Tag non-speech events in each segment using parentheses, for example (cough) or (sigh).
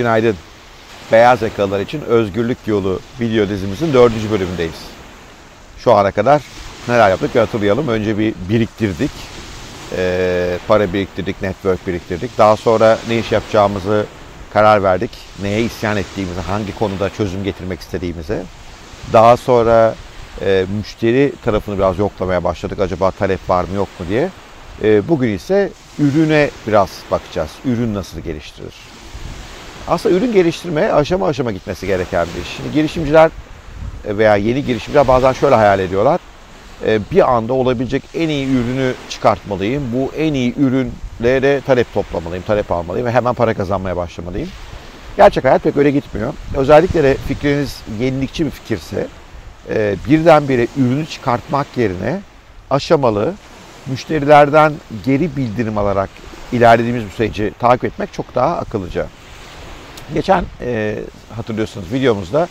günaydın. Beyaz yakalılar için Özgürlük Yolu video dizimizin dördüncü bölümündeyiz. Şu ana kadar neler yaptık bir hatırlayalım. Önce bir biriktirdik. Ee, para biriktirdik, network biriktirdik. Daha sonra ne iş yapacağımızı karar verdik. Neye isyan ettiğimizi, hangi konuda çözüm getirmek istediğimize. Daha sonra e, müşteri tarafını biraz yoklamaya başladık. Acaba talep var mı yok mu diye. E, bugün ise ürüne biraz bakacağız. Ürün nasıl geliştirir? Aslında ürün geliştirme aşama aşama gitmesi gereken bir iş. Şimdi girişimciler e, veya yeni girişimciler bazen şöyle hayal ediyorlar. E, bir anda olabilecek en iyi ürünü çıkartmalıyım. Bu en iyi ürünlere talep toplamalıyım, talep almalıyım ve hemen para kazanmaya başlamalıyım. Gerçek hayat pek öyle gitmiyor. Özellikle de fikriniz yenilikçi bir fikirse e, birdenbire ürünü çıkartmak yerine aşamalı, müşterilerden geri bildirim alarak ilerlediğimiz bir süreci takip etmek çok daha akıllıca. Geçen e, hatırlıyorsunuz videomuzda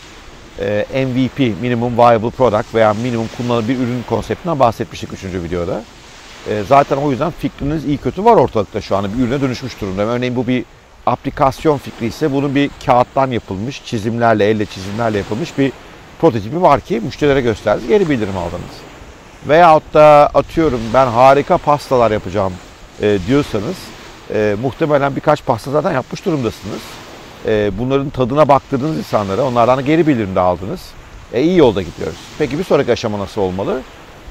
e, MVP, Minimum Viable Product veya minimum kullanılabilir ürün konseptinden bahsetmiştik 3. videoda. E, zaten o yüzden fikriniz iyi kötü var ortalıkta şu anda bir ürüne dönüşmüş durumda. Örneğin bu bir aplikasyon fikri ise bunun bir kağıttan yapılmış, çizimlerle, elle çizimlerle yapılmış bir prototipi var ki müşterilere gösterdi, geri bildirim aldınız. Veyahut da atıyorum ben harika pastalar yapacağım e, diyorsanız e, muhtemelen birkaç pasta zaten yapmış durumdasınız. E, bunların tadına baktırdınız insanlara, onlardan geri bildirim de aldınız. E, iyi yolda gidiyoruz. Peki bir sonraki aşama nasıl olmalı?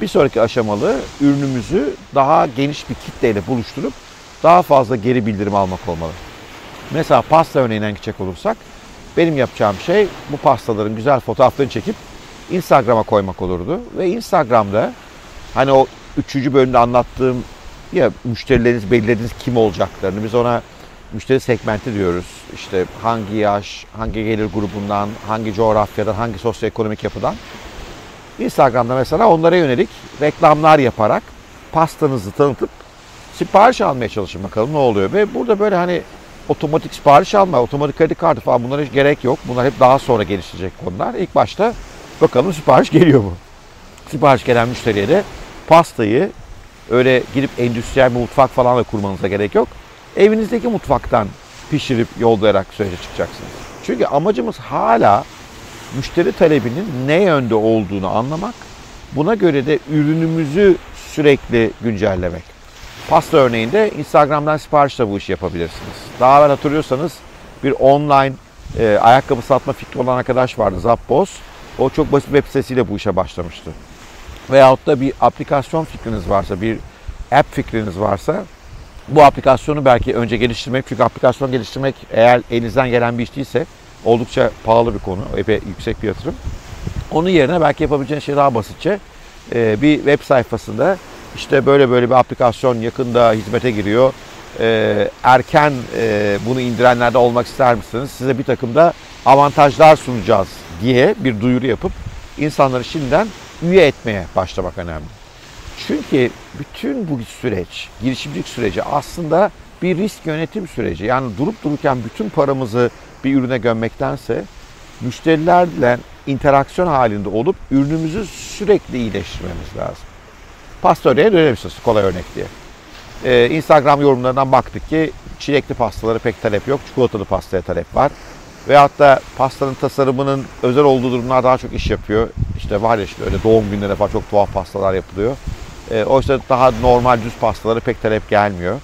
Bir sonraki aşamalı ürünümüzü daha geniş bir kitleyle buluşturup daha fazla geri bildirim almak olmalı. Mesela pasta örneğinden gidecek olursak benim yapacağım şey bu pastaların güzel fotoğraflarını çekip Instagram'a koymak olurdu. Ve Instagram'da hani o üçüncü bölümde anlattığım ya müşterileriniz belirlediniz kim olacaklarını biz ona müşteri segmenti diyoruz. İşte hangi yaş, hangi gelir grubundan, hangi coğrafyadan, hangi sosyoekonomik yapıdan. Instagram'da mesela onlara yönelik reklamlar yaparak pastanızı tanıtıp sipariş almaya çalışın bakalım ne oluyor. Ve burada böyle hani otomatik sipariş alma, otomatik kredi kartı falan bunlara hiç gerek yok. Bunlar hep daha sonra gelişecek konular. İlk başta bakalım sipariş (laughs) geliyor mu? Sipariş gelen müşteriye de pastayı öyle gidip endüstriyel bir mutfak falan da kurmanıza gerek yok. Evinizdeki mutfaktan pişirip yollayarak sürece çıkacaksınız. Çünkü amacımız hala müşteri talebinin ne yönde olduğunu anlamak. Buna göre de ürünümüzü sürekli güncellemek. Pasta örneğinde Instagram'dan siparişle bu işi yapabilirsiniz. Daha evvel hatırlıyorsanız bir online e, ayakkabı satma fikri olan arkadaş vardı Zappos. O çok basit web sitesiyle bu işe başlamıştı. Veyahut da bir aplikasyon fikriniz varsa, bir app fikriniz varsa bu aplikasyonu belki önce geliştirmek çünkü aplikasyon geliştirmek eğer elinizden gelen bir iş değilse oldukça pahalı bir konu, epey yüksek bir yatırım. Onun yerine belki yapabileceğiniz şey daha basitçe e, bir web sayfasında işte böyle böyle bir aplikasyon yakında hizmete giriyor. E, erken e, bunu indirenlerde olmak ister misiniz? Size bir takım da avantajlar sunacağız diye bir duyuru yapıp insanları şimdiden üye etmeye başlamak önemli. Çünkü bütün bu süreç, girişimcilik süreci aslında bir risk yönetim süreci. Yani durup dururken bütün paramızı bir ürüne gömmektense müşterilerle interaksiyon halinde olup ürünümüzü sürekli iyileştirmemiz lazım. Pasta örneğe dönebilirsiniz kolay örnek diye. Ee, Instagram yorumlarından baktık ki çilekli pastaları pek talep yok. Çikolatalı pastaya talep var. Veyahut da pastanın tasarımının özel olduğu durumlar daha çok iş yapıyor. İşte var ya işte öyle doğum günlerine falan çok tuhaf pastalar yapılıyor. E, oysa daha normal düz pastaları pek talep gelmiyor.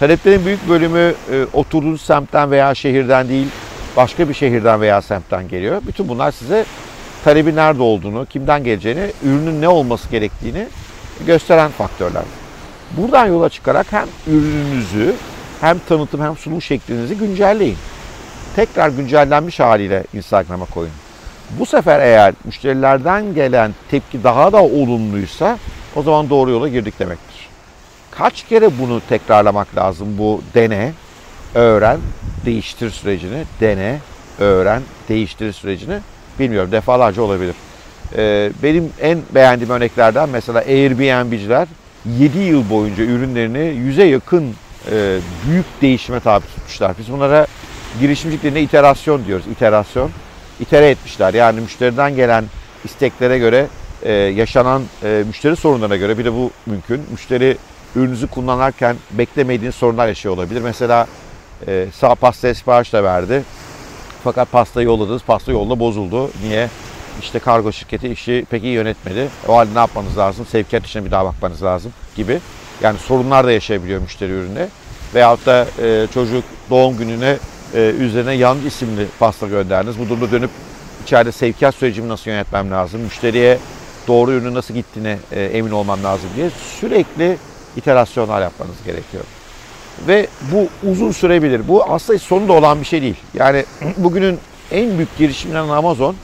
Taleplerin büyük bölümü e, oturduğunuz semtten veya şehirden değil, başka bir şehirden veya semtten geliyor. Bütün bunlar size talebi nerede olduğunu, kimden geleceğini, ürünün ne olması gerektiğini gösteren faktörler. Buradan yola çıkarak hem ürününüzü hem tanıtım hem sunum şeklinizi güncelleyin. Tekrar güncellenmiş haliyle Instagram'a koyun. Bu sefer eğer müşterilerden gelen tepki daha da olumluysa o zaman doğru yola girdik demektir. Kaç kere bunu tekrarlamak lazım bu dene, öğren, değiştir sürecini, dene, öğren, değiştir sürecini bilmiyorum defalarca olabilir. Ee, benim en beğendiğim örneklerden mesela Airbnb'ciler 7 yıl boyunca ürünlerini yüze yakın e, büyük değişime tabi tutmuşlar. Biz bunlara girişimciliklerine iterasyon diyoruz. İterasyon. İtere etmişler. Yani müşteriden gelen isteklere göre e, yaşanan e, müşteri sorunlarına göre bir de bu mümkün. Müşteri ürününüzü kullanırken beklemediğiniz sorunlar yaşıyor olabilir. Mesela e, sağ pastaya sipariş de verdi. Fakat pasta yolladınız, pasta yolda bozuldu. Niye? İşte kargo şirketi işi pek iyi yönetmedi. O halde ne yapmanız lazım? Sevkiyat işine bir daha bakmanız lazım gibi. Yani sorunlar da yaşayabiliyor müşteri üründe. Veyahut da e, çocuk doğum gününe e, üzerine yanlış isimli pasta gönderdiniz. Bu durumda dönüp içeride sevkiyat sürecimi nasıl yönetmem lazım? Müşteriye doğru ürünün nasıl gittiğine e, emin olmam lazım diye sürekli iterasyonlar yapmanız gerekiyor. Ve bu uzun sürebilir. Bu aslında sonunda olan bir şey değil. Yani (clears throat) bugünün en büyük girişiminden Amazon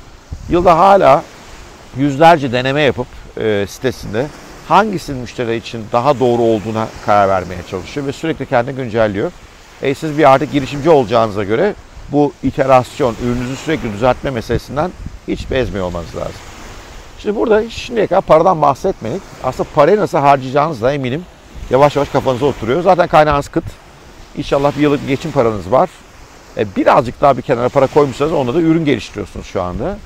yılda hala yüzlerce deneme yapıp e, sitesinde hangisinin müşteri için daha doğru olduğuna karar vermeye çalışıyor ve sürekli kendini güncelliyor. E, siz bir artık girişimci olacağınıza göre bu iterasyon, ürününüzü sürekli düzeltme meselesinden hiç bezmiyor olmanız lazım. Şimdi burada şimdiye kadar paradan bahsetmedik. Aslında parayı nasıl harcayacağınız da eminim yavaş yavaş kafanıza oturuyor. Zaten kaynağınız kıt. İnşallah bir yıllık bir geçim paranız var. E, birazcık daha bir kenara para koymuşsanız onda da ürün geliştiriyorsunuz şu anda.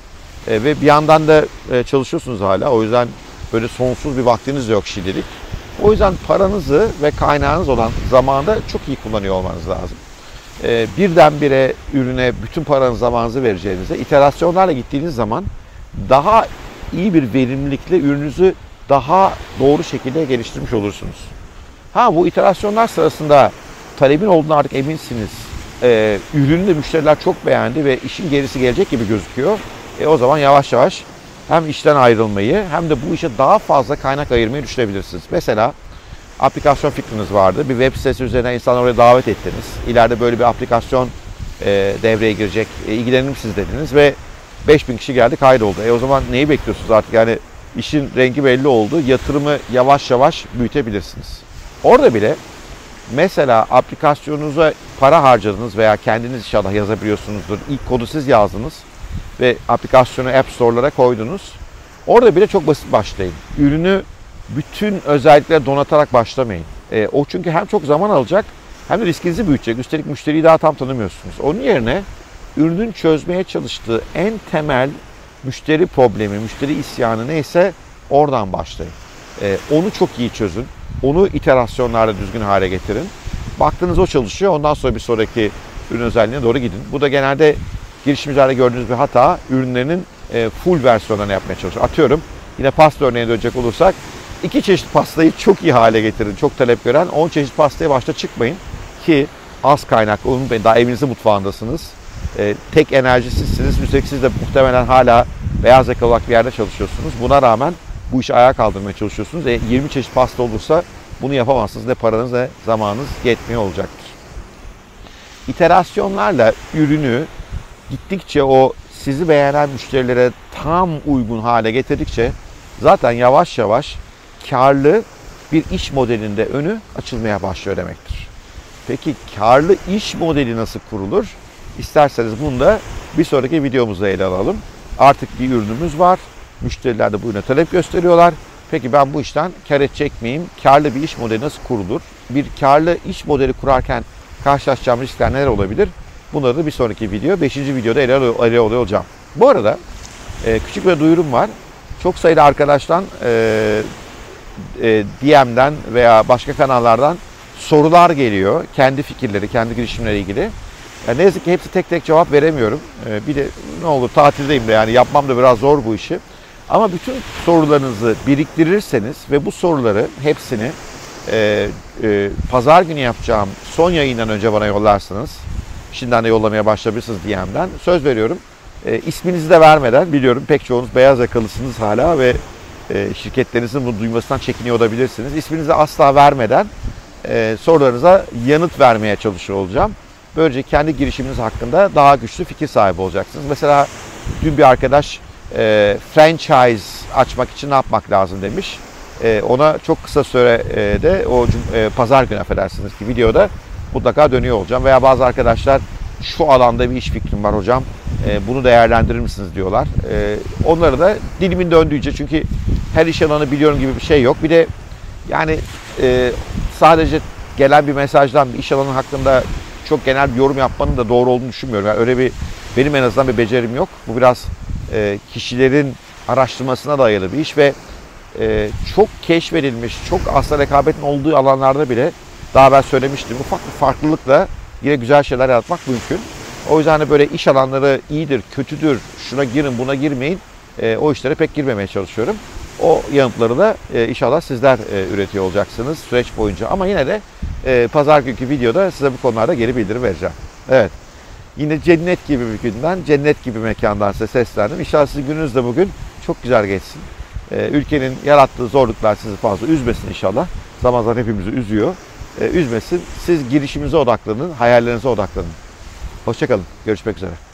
E, ve bir yandan da e, çalışıyorsunuz hala. O yüzden böyle sonsuz bir vaktiniz de yok şimdilik. O yüzden paranızı ve kaynağınız olan zamanda çok iyi kullanıyor olmanız lazım. E, birdenbire ürüne bütün paranızı zamanınızı vereceğinizde iterasyonlarla gittiğiniz zaman daha iyi bir verimlilikle ürününüzü daha doğru şekilde geliştirmiş olursunuz. Ha bu iterasyonlar sırasında talebin olduğuna artık eminsiniz. Ee, ürünü de müşteriler çok beğendi ve işin gerisi gelecek gibi gözüküyor. E, o zaman yavaş yavaş hem işten ayrılmayı hem de bu işe daha fazla kaynak ayırmayı düşünebilirsiniz. Mesela aplikasyon fikriniz vardı. Bir web sitesi üzerinden insanları oraya davet ettiniz. İleride böyle bir aplikasyon e, devreye girecek. E, ilgilenir misiniz dediniz ve 5000 kişi geldi kaydoldu. E o zaman neyi bekliyorsunuz artık? Yani işin rengi belli oldu. Yatırımı yavaş yavaş büyütebilirsiniz. Orada bile mesela aplikasyonunuza para harcadınız veya kendiniz inşallah yazabiliyorsunuzdur. İlk kodu siz yazdınız ve aplikasyonu App Store'lara koydunuz. Orada bile çok basit başlayın. Ürünü bütün özellikleri donatarak başlamayın. E, o çünkü hem çok zaman alacak hem de riskinizi büyütecek. Üstelik müşteriyi daha tam tanımıyorsunuz. Onun yerine ürünün çözmeye çalıştığı en temel müşteri problemi, müşteri isyanı neyse oradan başlayın. E, onu çok iyi çözün. Onu iterasyonlarda düzgün hale getirin. Baktınız o çalışıyor. Ondan sonra bir sonraki ürün özelliğine doğru gidin. Bu da genelde girişimcilerde gördüğünüz bir hata. Ürünlerinin e, full versiyonlarını yapmaya çalışıyor. Atıyorum yine pasta örneğine dönecek olursak iki çeşit pastayı çok iyi hale getirin. Çok talep gören 10 çeşit pastaya başta çıkmayın. Ki az unutmayın daha evinizin mutfağındasınız. E, tek enerjisizsiniz. Üstelik siz de muhtemelen hala beyaz yakalı olarak bir yerde çalışıyorsunuz. Buna rağmen bu işi ayağa kaldırmaya çalışıyorsunuz. E, 20 çeşit pasta olursa bunu yapamazsınız. Ne paranız ne zamanınız yetmiyor olacaktır. İterasyonlarla ürünü gittikçe o sizi beğenen müşterilere tam uygun hale getirdikçe zaten yavaş yavaş karlı bir iş modelinde önü açılmaya başlıyor demektir. Peki karlı iş modeli nasıl kurulur? İsterseniz bunu da bir sonraki videomuzda ele alalım. Artık bir ürünümüz var. Müşteriler de bu ürüne talep gösteriyorlar. Peki ben bu işten kar edecek miyim? Karlı bir iş modeli nasıl kurulur? Bir karlı iş modeli kurarken karşılaşacağım riskler neler olabilir? Bunları da bir sonraki video, 5. videoda ele, ele olacağım. Bu arada e, küçük bir duyurum var. Çok sayıda arkadaştan e, e, DM'den veya başka kanallardan sorular geliyor. Kendi fikirleri, kendi girişimleri ilgili. Yani ne yazık ki hepsi tek tek cevap veremiyorum. Ee, bir de ne olur tatildeyim de yani yapmam da biraz zor bu işi. Ama bütün sorularınızı biriktirirseniz ve bu soruları hepsini e, e, pazar günü yapacağım son yayından önce bana yollarsınız. Şimdiden de yollamaya başlayabilirsiniz DM'den. Söz veriyorum. E, isminizi de vermeden biliyorum pek çoğunuz beyaz yakalısınız hala ve e, şirketlerinizin bunu duymasından çekiniyor olabilirsiniz. İsminizi asla vermeden e, sorularınıza yanıt vermeye çalışıyor olacağım. Böylece kendi girişiminiz hakkında daha güçlü fikir sahibi olacaksınız. Mesela dün bir arkadaş e, franchise açmak için ne yapmak lazım demiş. E, ona çok kısa sürede o e, pazar günü affedersiniz ki videoda mutlaka dönüyor olacağım. Veya bazı arkadaşlar şu alanda bir iş fikrim var hocam e, bunu değerlendirir misiniz diyorlar. E, onları da dilimin döndüğünce çünkü her iş alanı biliyorum gibi bir şey yok. Bir de yani e, sadece gelen bir mesajdan bir iş alanı hakkında çok genel bir yorum yapmanın da doğru olduğunu düşünmüyorum. Yani öyle bir benim en azından bir becerim yok. Bu biraz e, kişilerin araştırmasına dayalı bir iş ve e, çok keşfedilmiş, çok asla rekabetin olduğu alanlarda bile daha ben söylemiştim. Ufak bir farklılıkla yine güzel şeyler yaratmak mümkün. O yüzden hani böyle iş alanları iyidir, kötüdür, şuna girin, buna girmeyin. E, o işlere pek girmemeye çalışıyorum. O yanıtları da e, inşallah sizler e, üretiyor olacaksınız süreç boyunca. Ama yine de e, pazar günkü videoda size bu konularda geri bildirim vereceğim. Evet. Yine cennet gibi bir günden, cennet gibi mekandan size seslendim. İnşallah sizin gününüz de bugün çok güzel geçsin. Ee, ülkenin yarattığı zorluklar sizi fazla üzmesin inşallah. Zaman zaman hepimizi üzüyor. Ee, üzmesin. Siz girişimize odaklanın, hayallerinize odaklanın. Hoşçakalın. Görüşmek üzere.